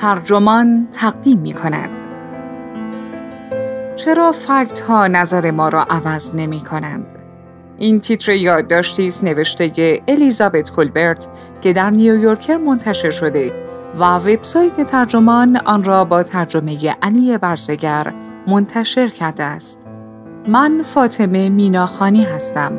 ترجمان تقدیم می کند. چرا فکت ها نظر ما را عوض نمی کنند؟ این تیتر یادداشتی است نوشته الیزابت کولبرت که در نیویورکر منتشر شده و وبسایت ترجمان آن را با ترجمه علی برزگر منتشر کرده است. من فاطمه میناخانی هستم.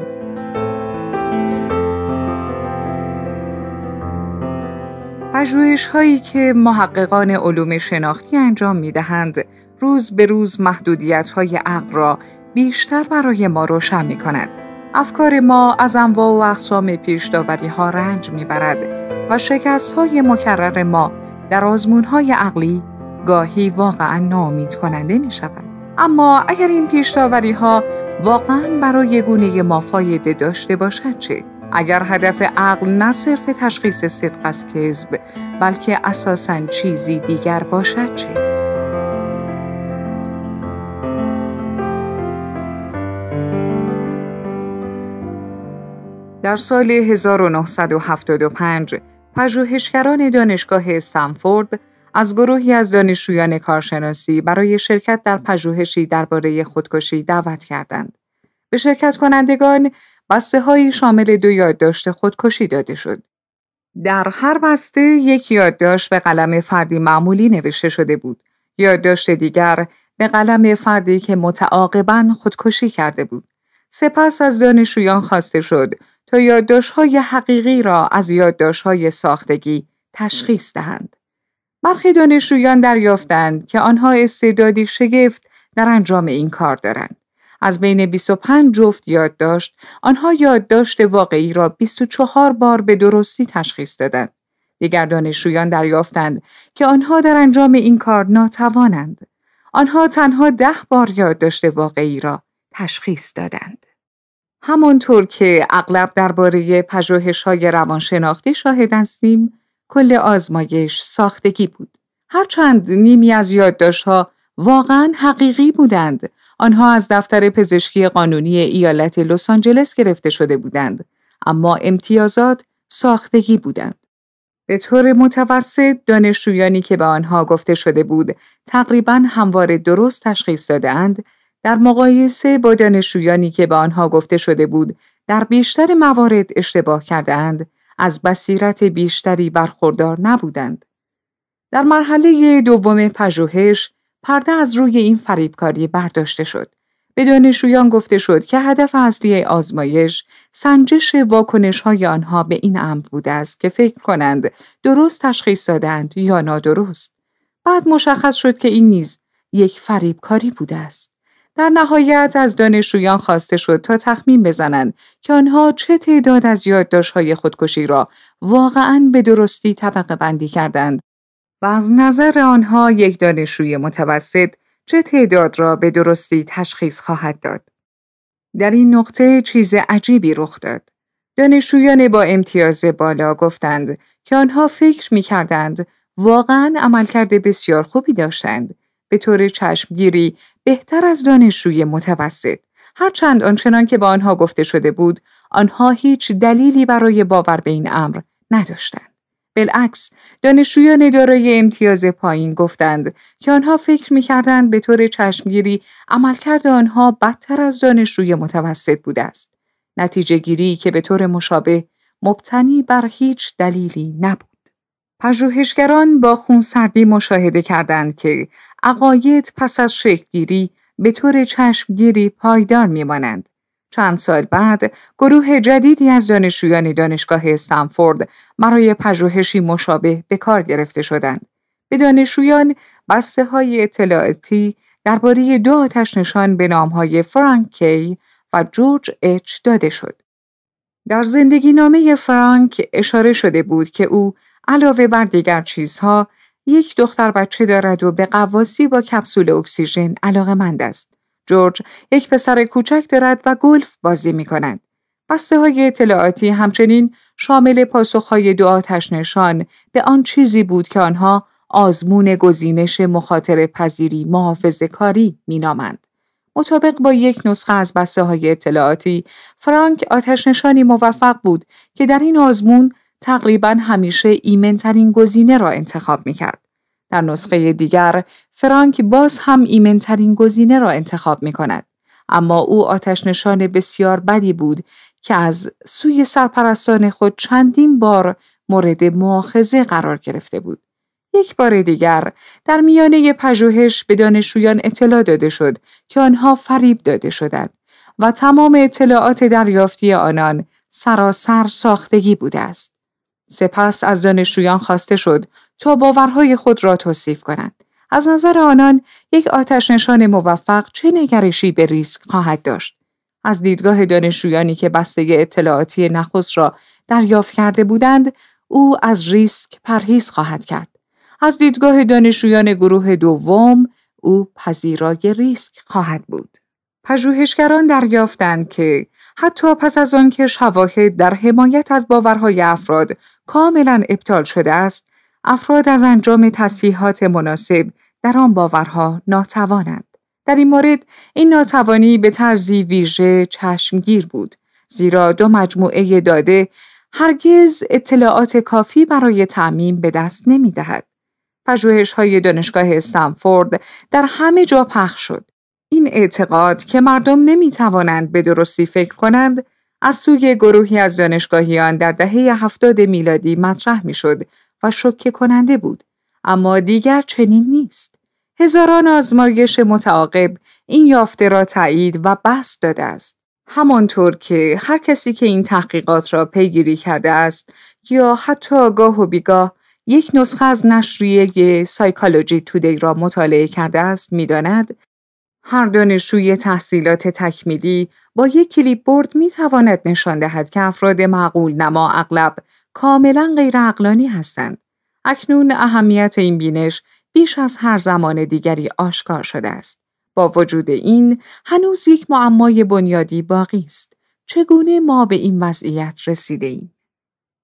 پژوهش هایی که محققان علوم شناختی انجام می دهند روز به روز محدودیت های عقل را بیشتر برای ما روشن می کند. افکار ما از انواع و اقسام پیش داوری ها رنج می برد و شکست های مکرر ما در آزمون های عقلی گاهی واقعا نامید کننده می شود. اما اگر این پیش داوری ها واقعا برای گونه ما فایده داشته باشد چه؟ اگر هدف عقل نه صرف تشخیص صدق از کذب بلکه اساسا چیزی دیگر باشد چه؟ در سال 1975 پژوهشگران دانشگاه استنفورد از گروهی از دانشجویان کارشناسی برای شرکت در پژوهشی درباره خودکشی دعوت کردند. به شرکت کنندگان بسته شامل دو یادداشت خودکشی داده شد. در هر بسته یک یادداشت به قلم فردی معمولی نوشته شده بود. یادداشت دیگر به قلم فردی که متعاقبا خودکشی کرده بود. سپس از دانشجویان خواسته شد تا یادداشت‌های حقیقی را از یادداشت‌های ساختگی تشخیص دهند. برخی دانشجویان دریافتند که آنها استعدادی شگفت در انجام این کار دارند. از بین 25 جفت یادداشت آنها یادداشت واقعی را 24 بار به درستی تشخیص دادند. دیگر دانشجویان دریافتند که آنها در انجام این کار ناتوانند. آنها تنها ده بار یادداشت واقعی را تشخیص دادند. همانطور که اغلب درباره پژوهش‌های روانشناختی شاهد هستیم کل آزمایش ساختگی بود. هرچند نیمی از یادداشت‌ها واقعا حقیقی بودند آنها از دفتر پزشکی قانونی ایالت لس آنجلس گرفته شده بودند اما امتیازات ساختگی بودند. به طور متوسط دانشجویانی که به آنها گفته شده بود تقریبا همواره درست تشخیص دادهاند در مقایسه با دانشجویانی که به آنها گفته شده بود در بیشتر موارد اشتباه کردهاند از بصیرت بیشتری برخوردار نبودند. در مرحله دوم پژوهش پرده از روی این فریبکاری برداشته شد. به دانشجویان گفته شد که هدف اصلی آزمایش سنجش واکنش های آنها به این امر بوده است که فکر کنند درست تشخیص دادند یا نادرست. بعد مشخص شد که این نیز یک فریبکاری بوده است. در نهایت از دانشجویان خواسته شد تا تخمین بزنند که آنها چه تعداد از یادداشت‌های خودکشی را واقعا به درستی طبقه بندی کردند و از نظر آنها یک دانشجوی متوسط چه تعداد را به درستی تشخیص خواهد داد. در این نقطه چیز عجیبی رخ داد. دانشجویان با امتیاز بالا گفتند که آنها فکر می کردند واقعا عملکرد بسیار خوبی داشتند. به طور چشمگیری بهتر از دانشجوی متوسط. هرچند آنچنان که به آنها گفته شده بود، آنها هیچ دلیلی برای باور به این امر نداشتند. بالعکس دانشجویان دارای امتیاز پایین گفتند که آنها فکر می‌کردند به طور چشمگیری عملکرد آنها بدتر از دانشجوی متوسط بوده است. نتیجه گیری که به طور مشابه مبتنی بر هیچ دلیلی نبود. پژوهشگران با خونسردی مشاهده کردند که عقاید پس از شکلگیری به طور چشمگیری پایدار میمانند. چند سال بعد گروه جدیدی از دانشجویان دانشگاه استنفورد برای پژوهشی مشابه به کار گرفته شدند. به دانشجویان بسته های اطلاعاتی درباره دو آتش نشان به نام های فرانک کی و جورج اچ داده شد. در زندگی نامه فرانک اشاره شده بود که او علاوه بر دیگر چیزها یک دختر بچه دارد و به قواسی با کپسول اکسیژن علاقه مند است. جورج یک پسر کوچک دارد و گلف بازی می کند. بسته های اطلاعاتی همچنین شامل پاسخهای دو آتش نشان به آن چیزی بود که آنها آزمون گزینش مخاطر پذیری محافظ کاری می نامند. مطابق با یک نسخه از بسته های اطلاعاتی فرانک آتش نشانی موفق بود که در این آزمون تقریبا همیشه ایمنترین گزینه را انتخاب می کرد. در نسخه دیگر فرانک باز هم ایمنترین گزینه را انتخاب می کند. اما او آتش نشان بسیار بدی بود که از سوی سرپرستان خود چندین بار مورد مؤاخذه قرار گرفته بود. یک بار دیگر در میانه پژوهش به دانشجویان اطلاع داده شد که آنها فریب داده شدند و تمام اطلاعات دریافتی آنان سراسر ساختگی بوده است. سپس از دانشجویان خواسته شد تا باورهای خود را توصیف کنند. از نظر آنان یک آتش نشان موفق چه نگرشی به ریسک خواهد داشت. از دیدگاه دانشجویانی که بسته اطلاعاتی نخست را دریافت کرده بودند، او از ریسک پرهیز خواهد کرد. از دیدگاه دانشجویان گروه دوم، او پذیرای ریسک خواهد بود. پژوهشگران دریافتند که حتی پس از آنکه شواهد در حمایت از باورهای افراد کاملا ابطال شده است افراد از انجام تصحیحات مناسب در آن باورها ناتوانند در این مورد این ناتوانی به طرزی ویژه چشمگیر بود زیرا دو مجموعه داده هرگز اطلاعات کافی برای تعمیم به دست نمی دهد. پژوهش های دانشگاه استنفورد در همه جا پخش شد این اعتقاد که مردم نمی توانند به درستی فکر کنند از سوی گروهی از دانشگاهیان در دهه هفتاد میلادی مطرح می شد و شکه کننده بود. اما دیگر چنین نیست. هزاران آزمایش متعاقب این یافته را تایید و بست داده است. همانطور که هر کسی که این تحقیقات را پیگیری کرده است یا حتی گاه و بیگاه یک نسخه از نشریه سایکالوجی تودی را مطالعه کرده است می‌داند هر دانشجوی تحصیلات تکمیلی با یک کلیپ بورد می تواند نشان دهد که افراد معقول نما اغلب کاملا غیر اقلانی هستند. اکنون اهمیت این بینش بیش از هر زمان دیگری آشکار شده است. با وجود این هنوز یک معمای بنیادی باقی است. چگونه ما به این وضعیت رسیده ایم؟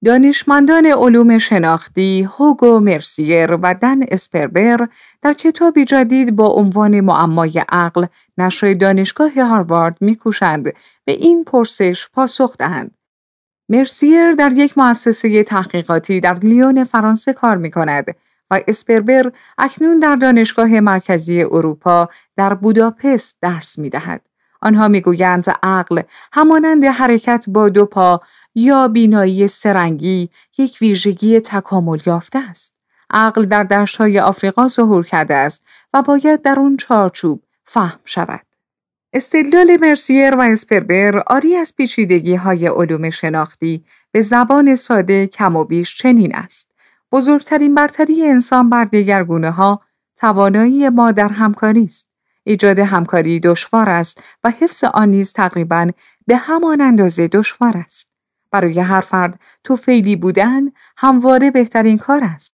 دانشمندان علوم شناختی هوگو مرسیر و دن اسپربر در کتابی جدید با عنوان معمای عقل نشر دانشگاه هاروارد میکوشند به این پرسش پاسخ دهند. مرسیر در یک مؤسسه تحقیقاتی در لیون فرانسه کار می کند و اسپربر اکنون در دانشگاه مرکزی اروپا در بوداپست درس می دهد. آنها می‌گویند عقل همانند حرکت با دو پا یا بینایی سرنگی یک ویژگی تکامل یافته است. عقل در دشتهای آفریقا ظهور کرده است و باید در اون چارچوب فهم شود. استدلال مرسیر و اسپربر آری از پیچیدگی های علوم شناختی به زبان ساده کم و بیش چنین است. بزرگترین برتری انسان بر دیگر گونه ها توانایی ما در همکاری است. ایجاد همکاری دشوار است و حفظ آن نیز تقریبا به همان اندازه دشوار است. برای هر فرد توفیلی بودن همواره بهترین کار است.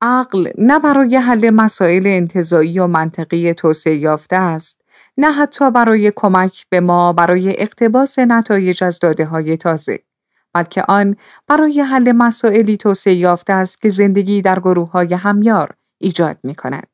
عقل نه برای حل مسائل انتظایی و منطقی توسعه یافته است نه حتی برای کمک به ما برای اقتباس نتایج از داده های تازه بلکه آن برای حل مسائلی توسعه یافته است که زندگی در گروه های همیار ایجاد می کند.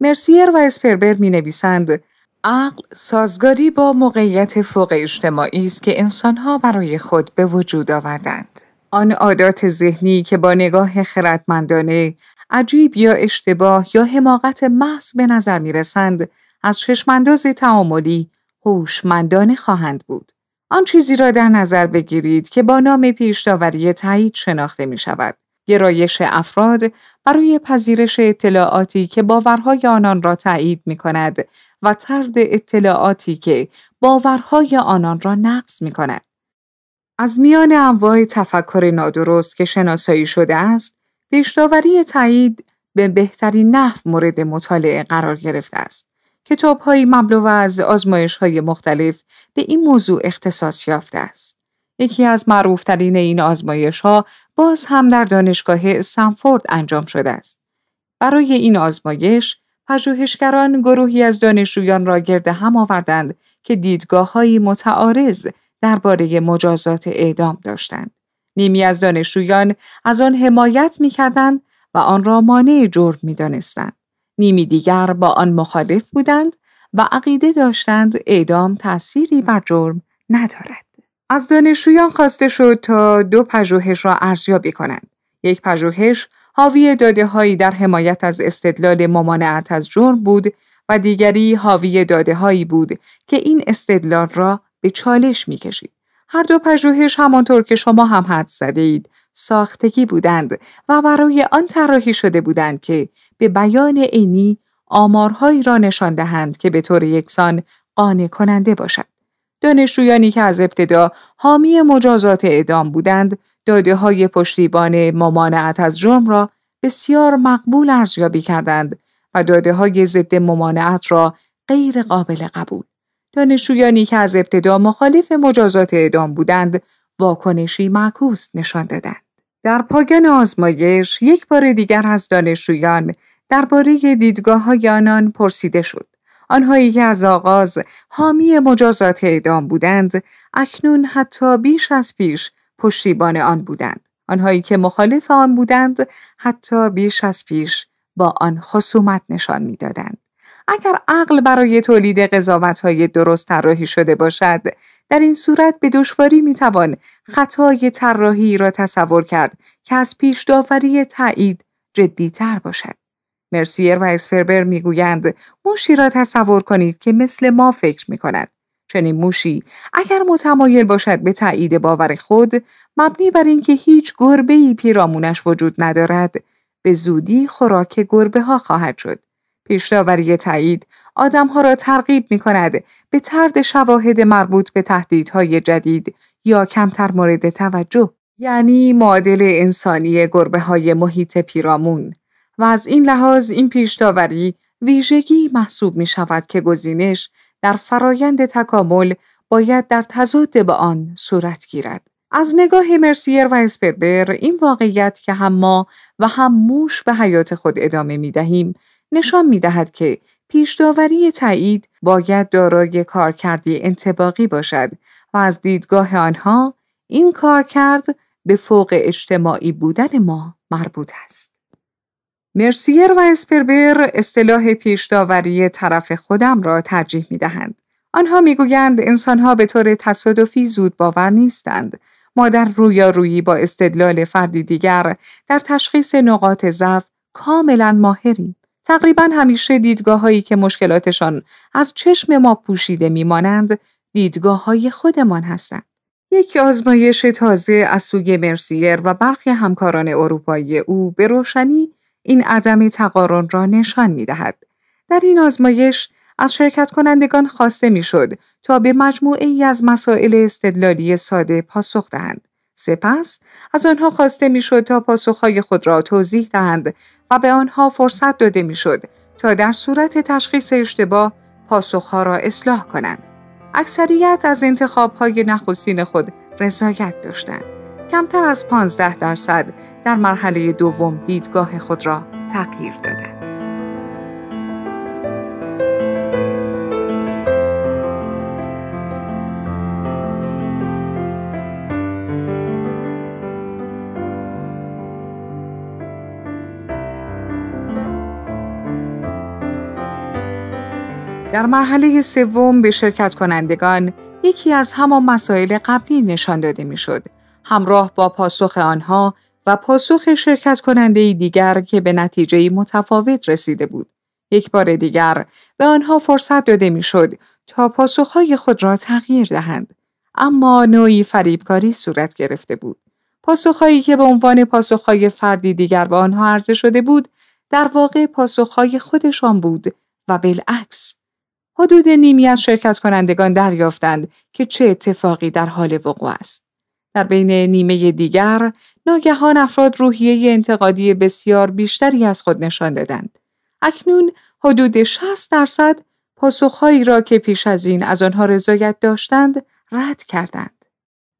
مرسیر و اسپربر می نویسند عقل سازگاری با موقعیت فوق اجتماعی است که انسانها برای خود به وجود آوردند. آن عادات ذهنی که با نگاه خردمندانه عجیب یا اشتباه یا حماقت محض به نظر می رسند از چشمانداز تعاملی هوشمندانه خواهند بود. آن چیزی را در نظر بگیرید که با نام پیشداوری تایید شناخته می شود. گرایش افراد برای پذیرش اطلاعاتی که باورهای آنان را تایید می کند و ترد اطلاعاتی که باورهای آنان را نقض می کند. از میان انواع تفکر نادرست که شناسایی شده است، پیشداوری تایید به بهترین نحو مورد مطالعه قرار گرفته است. کتابهایی مملو از آزمایش های مختلف به این موضوع اختصاص یافته است. یکی از معروفترین این آزمایش ها باز هم در دانشگاه استنفورد انجام شده است. برای این آزمایش پژوهشگران گروهی از دانشجویان را گرد هم آوردند که دیدگاه های متعارض درباره مجازات اعدام داشتند. نیمی از دانشجویان از آن حمایت می و آن را مانع جرم می دانستند. نیمی دیگر با آن مخالف بودند و عقیده داشتند اعدام تأثیری بر جرم ندارد. از دانشجویان خواسته شد تا دو پژوهش را ارزیابی کنند. یک پژوهش حاوی داده هایی در حمایت از استدلال ممانعت از جرم بود و دیگری حاوی داده هایی بود که این استدلال را به چالش می کشید. هر دو پژوهش همانطور که شما هم حد زدید ساختگی بودند و برای آن طراحی شده بودند که به بیان عینی آمارهایی را نشان دهند که به طور یکسان قانع کننده باشد. دانشجویانی که از ابتدا حامی مجازات اعدام بودند داده های پشتیبان ممانعت از جرم را بسیار مقبول ارزیابی کردند و داده های ضد ممانعت را غیر قابل قبول. دانشجویانی که از ابتدا مخالف مجازات اعدام بودند واکنشی معکوس نشان دادند. در پایان آزمایش یک بار دیگر از دانشجویان درباره دیدگاه های آنان پرسیده شد. آنهایی که از آغاز حامی مجازات اعدام بودند اکنون حتی بیش از پیش پشتیبان آن بودند. آنهایی که مخالف آن بودند حتی بیش از پیش با آن خصومت نشان می‌دادند. اگر عقل برای تولید های درست طراحی شده باشد در این صورت به دشواری می‌توان خطای طراحی را تصور کرد که از پیش داوری تایید جدیتر باشد مرسیر و اسفربر می‌گویند موشی را تصور کنید که مثل ما فکر می کند. چنین موشی اگر متمایل باشد به تایید باور خود مبنی بر اینکه هیچ گربه ای پیرامونش وجود ندارد به زودی خوراک گربه ها خواهد شد. پیشداوری تایید آدمها را ترغیب می کند به ترد شواهد مربوط به تهدیدهای جدید یا کمتر مورد توجه یعنی معادل انسانی گربه های محیط پیرامون و از این لحاظ این پیشداوری ویژگی محسوب می شود که گزینش در فرایند تکامل باید در تضاد با آن صورت گیرد. از نگاه مرسیر و اسپربر این واقعیت که هم ما و هم موش به حیات خود ادامه می دهیم نشان می دهد که پیشداوری تایید باید دارای کارکردی انتباقی باشد و از دیدگاه آنها این کارکرد به فوق اجتماعی بودن ما مربوط است. مرسیر و اسپربر اصطلاح پیشداوری طرف خودم را ترجیح می دهند. آنها می‌گویند انسانها به طور تصادفی زود باور نیستند. ما در رویارویی با استدلال فردی دیگر در تشخیص نقاط ضعف کاملا ماهریم. تقریبا همیشه دیدگاه هایی که مشکلاتشان از چشم ما پوشیده میمانند دیدگاه های خودمان هستند. یک آزمایش تازه از سوی مرسیر و برخی همکاران اروپایی او به روشنی این عدم تقارن را نشان می دهد. در این آزمایش از شرکت کنندگان خواسته می شد تا به مجموعه ای از مسائل استدلالی ساده پاسخ دهند. سپس از آنها خواسته می شد تا پاسخهای خود را توضیح دهند و به آنها فرصت داده می شد تا در صورت تشخیص اشتباه پاسخها را اصلاح کنند. اکثریت از انتخابهای نخستین خود رضایت داشتند. کمتر از 15 درصد در مرحله دوم دیدگاه خود را تغییر دادند. در مرحله سوم به شرکت کنندگان یکی از همان مسائل قبلی نشان داده می‌شد. همراه با پاسخ آنها و پاسخ شرکت کننده دیگر که به نتیجه متفاوت رسیده بود. یک بار دیگر به آنها فرصت داده می‌شد تا پاسخهای خود را تغییر دهند. اما نوعی فریبکاری صورت گرفته بود. پاسخهایی که به عنوان پاسخهای فردی دیگر به آنها عرضه شده بود در واقع پاسخهای خودشان بود و بالعکس. حدود نیمی از شرکت کنندگان دریافتند که چه اتفاقی در حال وقوع است. در بین نیمه دیگر ناگهان افراد روحیه انتقادی بسیار بیشتری از خود نشان دادند. اکنون حدود 60 درصد پاسخهایی را که پیش از این از آنها رضایت داشتند رد کردند.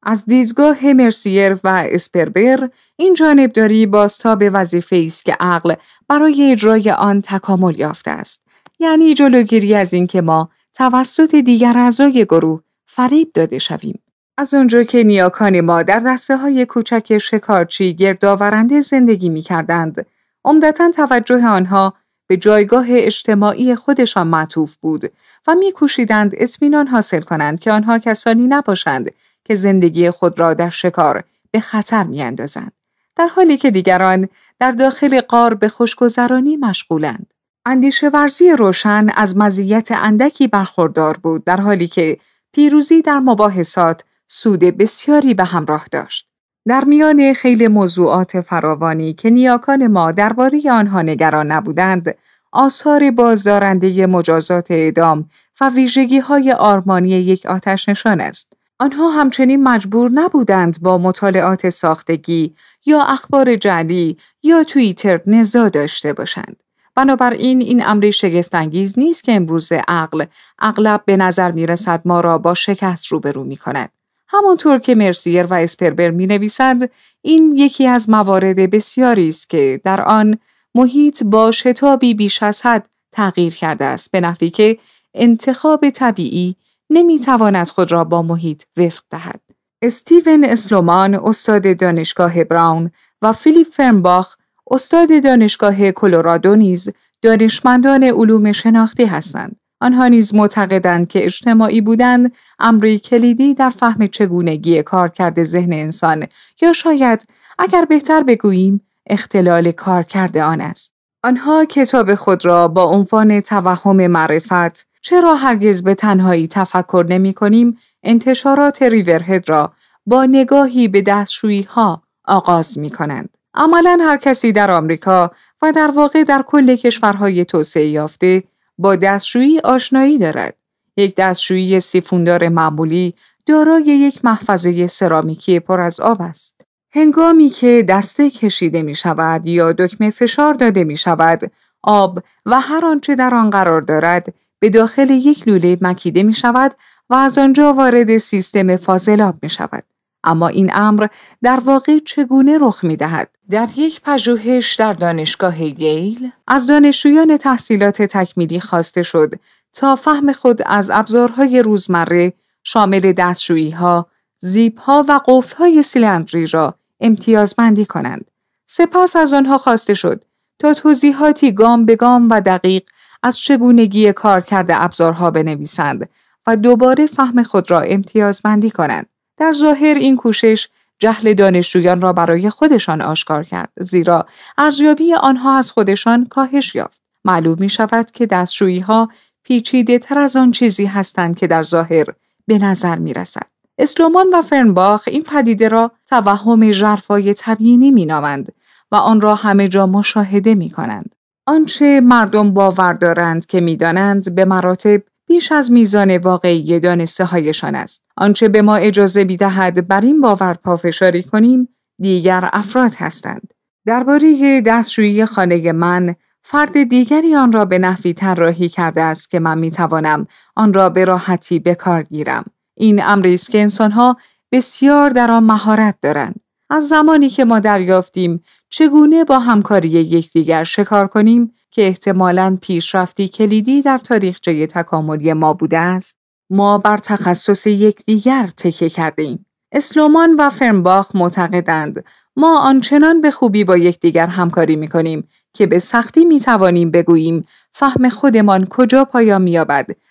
از دیدگاه مرسیر و اسپربر این جانبداری بازتاب وظیفه است که عقل برای اجرای آن تکامل یافته است یعنی جلوگیری از اینکه ما توسط دیگر اعضای گروه فریب داده شویم. از اونجا که نیاکان ما در دسته های کوچک شکارچی گردآورنده زندگی می کردند، عمدتا توجه آنها به جایگاه اجتماعی خودشان معطوف بود و میکوشیدند اطمینان حاصل کنند که آنها کسانی نباشند که زندگی خود را در شکار به خطر میاندازند. در حالی که دیگران در داخل قار به خوشگذرانی مشغولند. اندیشه ورزی روشن از مزیت اندکی برخوردار بود در حالی که پیروزی در مباحثات سود بسیاری به همراه داشت. در میان خیلی موضوعات فراوانی که نیاکان ما درباره آنها نگران نبودند، آثار بازدارنده مجازات اعدام و ویژگی های آرمانی یک آتش نشان است. آنها همچنین مجبور نبودند با مطالعات ساختگی یا اخبار جعلی یا توییتر نزا داشته باشند. بنابراین این امری شگفتانگیز نیست که امروز عقل اغلب به نظر می رسد ما را با شکست روبرو می کند. همانطور که مرسیر و اسپربر می نویسند این یکی از موارد بسیاری است که در آن محیط با شتابی بیش از حد تغییر کرده است به نحوی که انتخاب طبیعی نمی‌تواند خود را با محیط وفق دهد. استیون اسلومان استاد دانشگاه براون و فیلیپ فرنباخ استاد دانشگاه کلرادو نیز دانشمندان علوم شناختی هستند. آنها نیز معتقدند که اجتماعی بودن امری کلیدی در فهم چگونگی کارکرد ذهن انسان یا شاید اگر بهتر بگوییم اختلال کارکرد آن است. آنها کتاب خود را با عنوان توهم معرفت چرا هرگز به تنهایی تفکر نمی کنیم انتشارات ریورهد را با نگاهی به دستشویی ها آغاز می کنند. عملا هر کسی در آمریکا و در واقع در کل کشورهای توسعه یافته با دستشویی آشنایی دارد. یک دستشویی سیفوندار معمولی دارای یک محفظه سرامیکی پر از آب است. هنگامی که دسته کشیده می شود یا دکمه فشار داده می شود، آب و هر آنچه در آن قرار دارد به داخل یک لوله مکیده می شود و از آنجا وارد سیستم فاضلاب می شود. اما این امر در واقع چگونه رخ می دهد؟ در یک پژوهش در دانشگاه ییل از دانشجویان تحصیلات تکمیلی خواسته شد تا فهم خود از ابزارهای روزمره شامل دستشویی ها، زیب ها و قفل های سیلندری را امتیازمندی کنند. سپس از آنها خواسته شد تا توضیحاتی گام به گام و دقیق از چگونگی کار کرده ابزارها بنویسند و دوباره فهم خود را امتیازمندی کنند. در ظاهر این کوشش جهل دانشجویان را برای خودشان آشکار کرد زیرا ارزیابی آنها از خودشان کاهش یافت. معلوم می شود که دستشویی ها پیچیده تر از آن چیزی هستند که در ظاهر به نظر می رسد. اسلومان و فرنباخ این پدیده را توهم ژرفای تبیینی می نامند و آن را همه جا مشاهده می کنند. آنچه مردم باور دارند که می‌دانند به مراتب بیش از میزان واقعی دانسته هایشان است. آنچه به ما اجازه می‌دهد بر این باور پافشاری کنیم دیگر افراد هستند. درباره دستشویی خانه من فرد دیگری آن را به نحوی طراحی کرده است که من می‌توانم آن را به راحتی به کار گیرم. این امری است که انسانها بسیار در آن مهارت دارند. از زمانی که ما دریافتیم چگونه با همکاری یکدیگر شکار کنیم که احتمالاً پیشرفتی کلیدی در تاریخچه تکاملی ما بوده است ما بر تخصص یکدیگر تکه کرده ایم. اسلومان و فرنباخ معتقدند ما آنچنان به خوبی با یکدیگر همکاری می کنیم که به سختی می توانیم بگوییم فهم خودمان کجا پایان می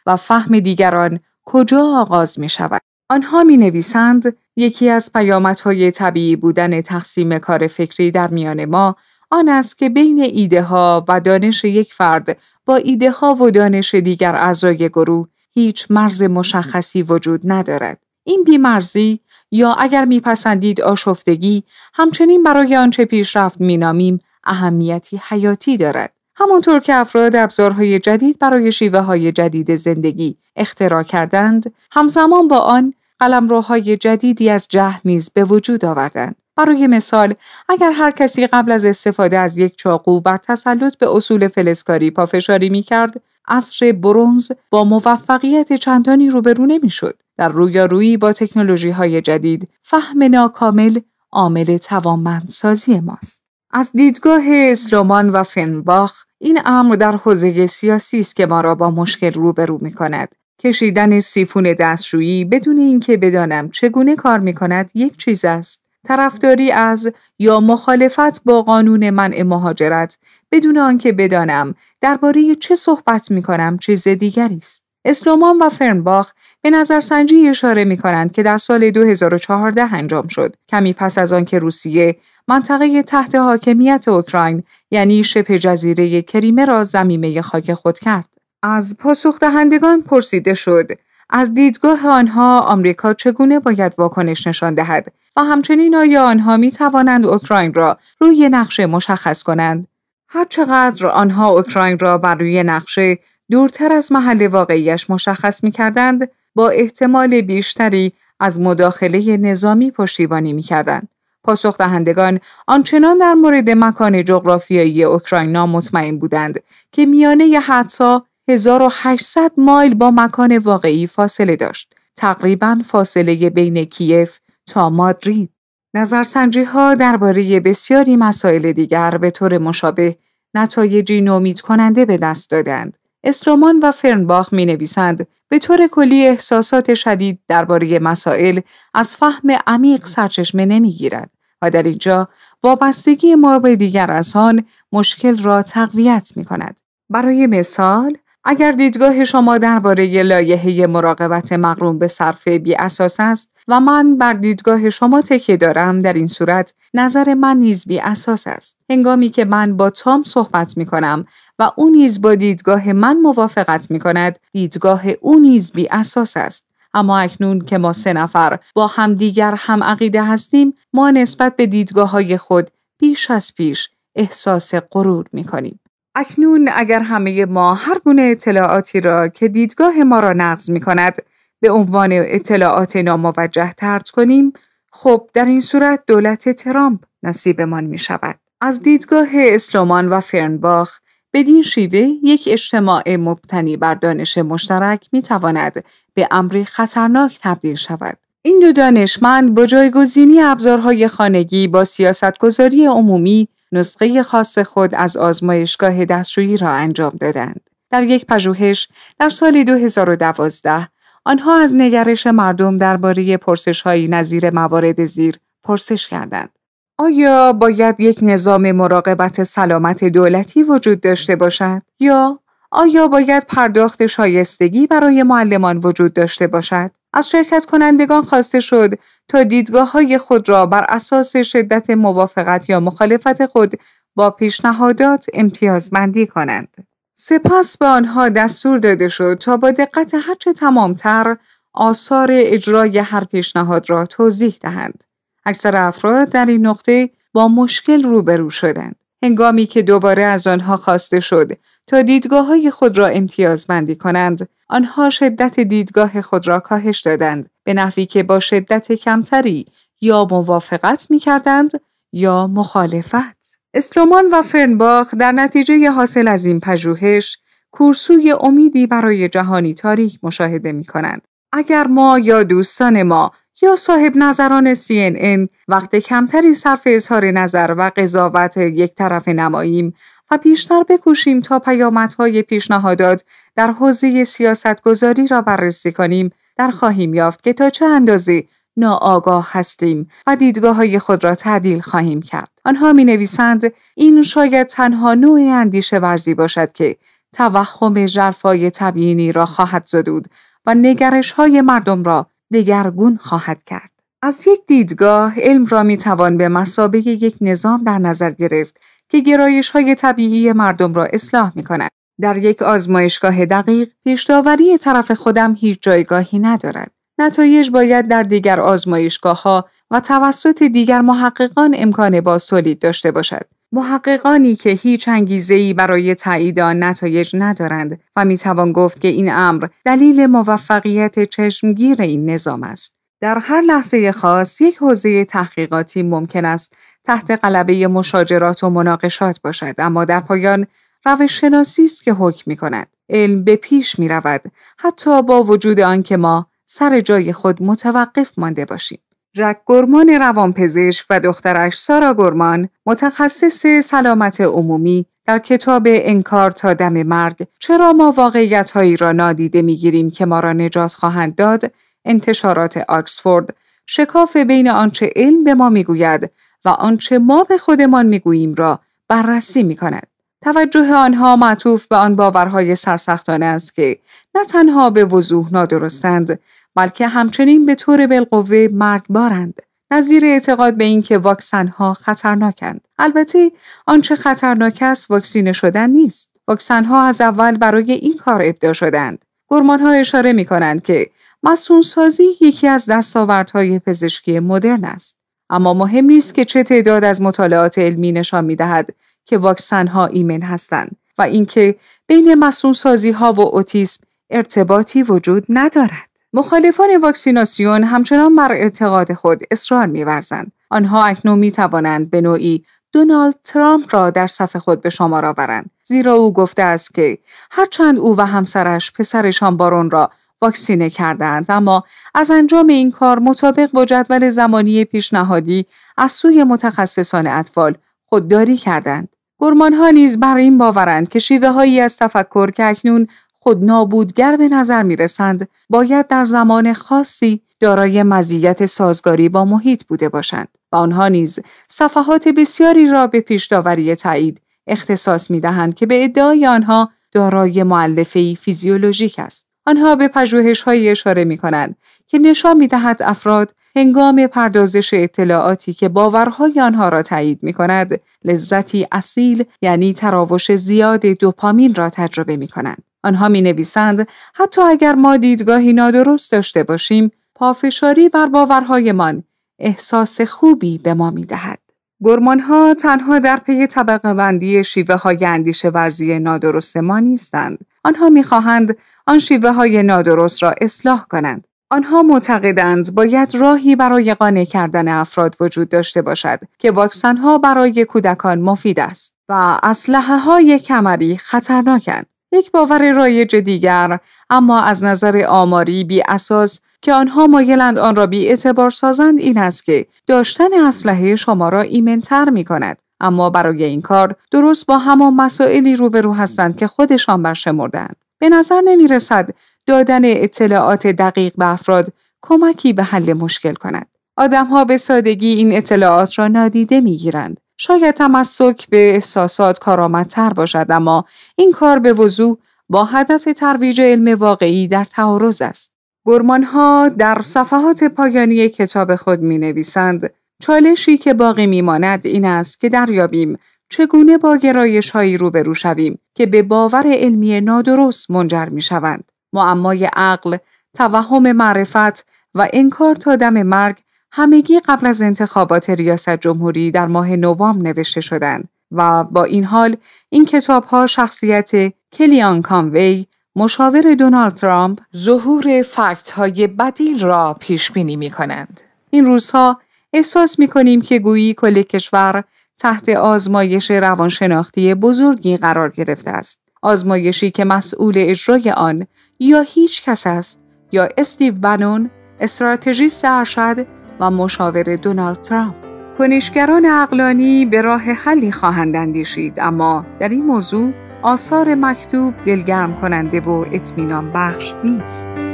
و فهم دیگران کجا آغاز می شود. آنها می نویسند یکی از پیامدهای طبیعی بودن تقسیم کار فکری در میان ما آن است که بین ایده ها و دانش یک فرد با ایده ها و دانش دیگر اعضای گروه هیچ مرز مشخصی وجود ندارد. این بیمرزی یا اگر میپسندید آشفتگی همچنین برای آنچه پیشرفت مینامیم اهمیتی حیاتی دارد. همانطور که افراد ابزارهای جدید برای شیوه های جدید زندگی اختراع کردند، همزمان با آن قلمروهای جدیدی از جهل نیز به وجود آوردند. برای مثال اگر هر کسی قبل از استفاده از یک چاقو بر تسلط به اصول فلزکاری پافشاری می کرد عصر برونز با موفقیت چندانی روبرو نمی‌شد. در رویارویی با تکنولوژی های جدید فهم ناکامل عامل توانمندسازی ماست. از دیدگاه اسلومان و فنباخ این امر در حوزه سیاسی است که ما را با مشکل روبرو می کند. کشیدن سیفون دستشویی بدون اینکه بدانم چگونه کار می کند یک چیز است. طرفداری از یا مخالفت با قانون منع مهاجرت بدون آنکه بدانم درباره چه صحبت می کنم چیز دیگری است. اسلومان و فرنباخ به نظر سنجی اشاره می کنند که در سال 2014 انجام شد کمی پس از آنکه روسیه منطقه تحت حاکمیت اوکراین یعنی شبه جزیره کریمه را زمینه خاک خود کرد. از پاسخ دهندگان پرسیده شد از دیدگاه آنها آمریکا چگونه باید واکنش نشان دهد و همچنین آیا آنها می توانند اوکراین را روی نقشه مشخص کنند هرچقدر آنها اوکراین را بر روی نقشه دورتر از محل واقعیش مشخص می کردند با احتمال بیشتری از مداخله نظامی پشتیبانی می کردند. پاسخ دهندگان آنچنان در مورد مکان جغرافیایی اوکراین مطمئن بودند که میانه حدسا 1800 مایل با مکان واقعی فاصله داشت. تقریبا فاصله بین کیف تا مادرید. نظرسنجی ها درباره بسیاری مسائل دیگر به طور مشابه نتایجی نومید کننده به دست دادند. اسلومان و فرنباخ می نویسند به طور کلی احساسات شدید درباره مسائل از فهم عمیق سرچشمه نمی گیرد و در اینجا وابستگی ما به دیگر از آن مشکل را تقویت می کند. برای مثال اگر دیدگاه شما درباره لایحه مراقبت مقرون به صرفه بی اساس است و من بر دیدگاه شما تکیه دارم در این صورت نظر من نیز بی اساس است هنگامی که من با تام صحبت می کنم و او نیز با دیدگاه من موافقت می کند دیدگاه او نیز بی اساس است اما اکنون که ما سه نفر با همدیگر هم عقیده هستیم ما نسبت به دیدگاه های خود بیش از پیش احساس غرور می کنیم. اکنون اگر همه ما هر گونه اطلاعاتی را که دیدگاه ما را نقض می کند به عنوان اطلاعات ناموجه ترد کنیم خب در این صورت دولت ترامپ نصیبمان می شود. از دیدگاه اسلومان و فرنباخ بدین شیوه یک اجتماع مبتنی بر دانش مشترک می تواند به امری خطرناک تبدیل شود. این دو دانشمند با جایگزینی ابزارهای خانگی با سیاستگذاری عمومی نسخه خاص خود از آزمایشگاه دستشویی را انجام دادند. در یک پژوهش در سال 2012 آنها از نگرش مردم درباره پرسش‌هایی نظیر موارد زیر پرسش کردند. آیا باید یک نظام مراقبت سلامت دولتی وجود داشته باشد یا آیا باید پرداخت شایستگی برای معلمان وجود داشته باشد؟ از شرکت کنندگان خواسته شد تا دیدگاه های خود را بر اساس شدت موافقت یا مخالفت خود با پیشنهادات امتیازبندی کنند. سپس به آنها دستور داده شد تا با دقت هرچه تمامتر آثار اجرای هر پیشنهاد را توضیح دهند. اکثر افراد در این نقطه با مشکل روبرو شدند. هنگامی که دوباره از آنها خواسته شد تا دیدگاه های خود را امتیازبندی کنند، آنها شدت دیدگاه خود را کاهش دادند به نحوی که با شدت کمتری یا موافقت می کردند یا مخالفت. استرومان و فرنباخ در نتیجه حاصل از این پژوهش کورسوی امیدی برای جهانی تاریک مشاهده می کنند. اگر ما یا دوستان ما یا صاحب نظران CNN وقت کمتری صرف اظهار نظر و قضاوت یک طرف نماییم و بیشتر بکوشیم تا پیامدهای پیشنهادات در حوزه سیاستگذاری را بررسی کنیم در خواهیم یافت که تا چه اندازه ناآگاه هستیم و دیدگاه های خود را تعدیل خواهیم کرد. آنها می نویسند این شاید تنها نوع اندیشه ورزی باشد که توهم جرفای تبیینی را خواهد زدود و نگرش های مردم را دگرگون خواهد کرد. از یک دیدگاه علم را می توان به مسابقه یک نظام در نظر گرفت که گرایش های طبیعی مردم را اصلاح می کند. در یک آزمایشگاه دقیق پیشداوری طرف خودم هیچ جایگاهی ندارد. نتایج باید در دیگر آزمایشگاه ها و توسط دیگر محققان امکان باز تولید داشته باشد. محققانی که هیچ ای برای تایید آن نتایج ندارند و می توان گفت که این امر دلیل موفقیت چشمگیر این نظام است. در هر لحظه خاص یک حوزه تحقیقاتی ممکن است تحت قلبه مشاجرات و مناقشات باشد اما در پایان روش شناسی است که حکم می کند. علم به پیش می رود حتی با وجود آنکه ما سر جای خود متوقف مانده باشیم. جک گرمان روانپزشک و دخترش سارا گرمان متخصص سلامت عمومی در کتاب انکار تا دم مرگ چرا ما واقعیت هایی را نادیده می‌گیریم که ما را نجات خواهند داد انتشارات آکسفورد شکاف بین آنچه علم به ما می‌گوید و آنچه ما به خودمان می‌گوییم را بررسی می کند. توجه آنها معطوف به آن باورهای سرسختانه است که نه تنها به وضوح نادرستند بلکه همچنین به طور بالقوه مرگبارند نظیر اعتقاد به اینکه واکسن ها خطرناکند. البته آنچه خطرناک است واکسینه شدن نیست. واکسن ها از اول برای این کار ابدا شدند. گرمان ها اشاره می کنند که مسئول سازی یکی از دستاوردهای پزشکی مدرن است. اما مهم نیست که چه تعداد از مطالعات علمی نشان می دهد که واکسن ها ایمن هستند و اینکه بین مسئول سازی ها و اوتیسم ارتباطی وجود ندارد. مخالفان واکسیناسیون همچنان بر اعتقاد خود اصرار می‌ورزند. آنها اکنون می توانند به نوعی دونالد ترامپ را در صف خود به شمار آورند زیرا او گفته است که هرچند او و همسرش پسرشان بارون را واکسینه کردند اما از انجام این کار مطابق با جدول زمانی پیشنهادی از سوی متخصصان اطفال خودداری کردند گرمانها نیز بر این باورند که شیوه هایی از تفکر که اکنون خود نابودگر به نظر می رسند باید در زمان خاصی دارای مزیت سازگاری با محیط بوده باشند و آنها نیز صفحات بسیاری را به پیش داوری تایید اختصاص می دهند که به ادعای آنها دارای معلفه فیزیولوژیک است. آنها به پژوهش های اشاره می کنند که نشان می دهد افراد هنگام پردازش اطلاعاتی که باورهای آنها را تایید می کند لذتی اصیل یعنی تراوش زیاد دوپامین را تجربه می کنند. آنها می نویسند حتی اگر ما دیدگاهی نادرست داشته باشیم پافشاری بر باورهایمان احساس خوبی به ما می دهد. گرمان ها تنها در پی طبقه بندی شیوه های اندیشه ورزی نادرست ما نیستند. آنها می‌خواهند آن شیوه های نادرست را اصلاح کنند. آنها معتقدند باید راهی برای قانع کردن افراد وجود داشته باشد که واکسن ها برای کودکان مفید است و اسلحه های کمری خطرناکند. یک باور رایج دیگر اما از نظر آماری بی اساس که آنها مایلند آن را بی اعتبار سازند این است که داشتن اسلحه شما را ایمنتر می کند. اما برای این کار درست با همان مسائلی روبرو هستند که خودشان برشمردند. به نظر نمی رسد دادن اطلاعات دقیق به افراد کمکی به حل مشکل کند. آدمها به سادگی این اطلاعات را نادیده می گیرند. شاید تمسک به احساسات کارآمدتر باشد اما این کار به وضوح با هدف ترویج علم واقعی در تعارض است. گرمانها در صفحات پایانی کتاب خود می نویسند چالشی که باقی می ماند این است که دریابیم چگونه با گرایش هایی روبرو شویم که به باور علمی نادرست منجر می شوند. معمای عقل، توهم معرفت و انکار تا دم مرگ همگی قبل از انتخابات ریاست جمهوری در ماه نوامبر نوشته شدند و با این حال این کتاب ها شخصیت کلیان کانوی مشاور دونالد ترامپ ظهور فکت های بدیل را پیش بینی می کنند. این روزها احساس می کنیم که گویی کل کشور تحت آزمایش روانشناختی بزرگی قرار گرفته است. آزمایشی که مسئول اجرای آن یا هیچ کس است یا استیو بنون استراتژیست ارشد و مشاور دونالد ترامپ کنشگران اقلانی به راه حلی خواهند اندیشید اما در این موضوع آثار مکتوب دلگرم کننده و اطمینان بخش نیست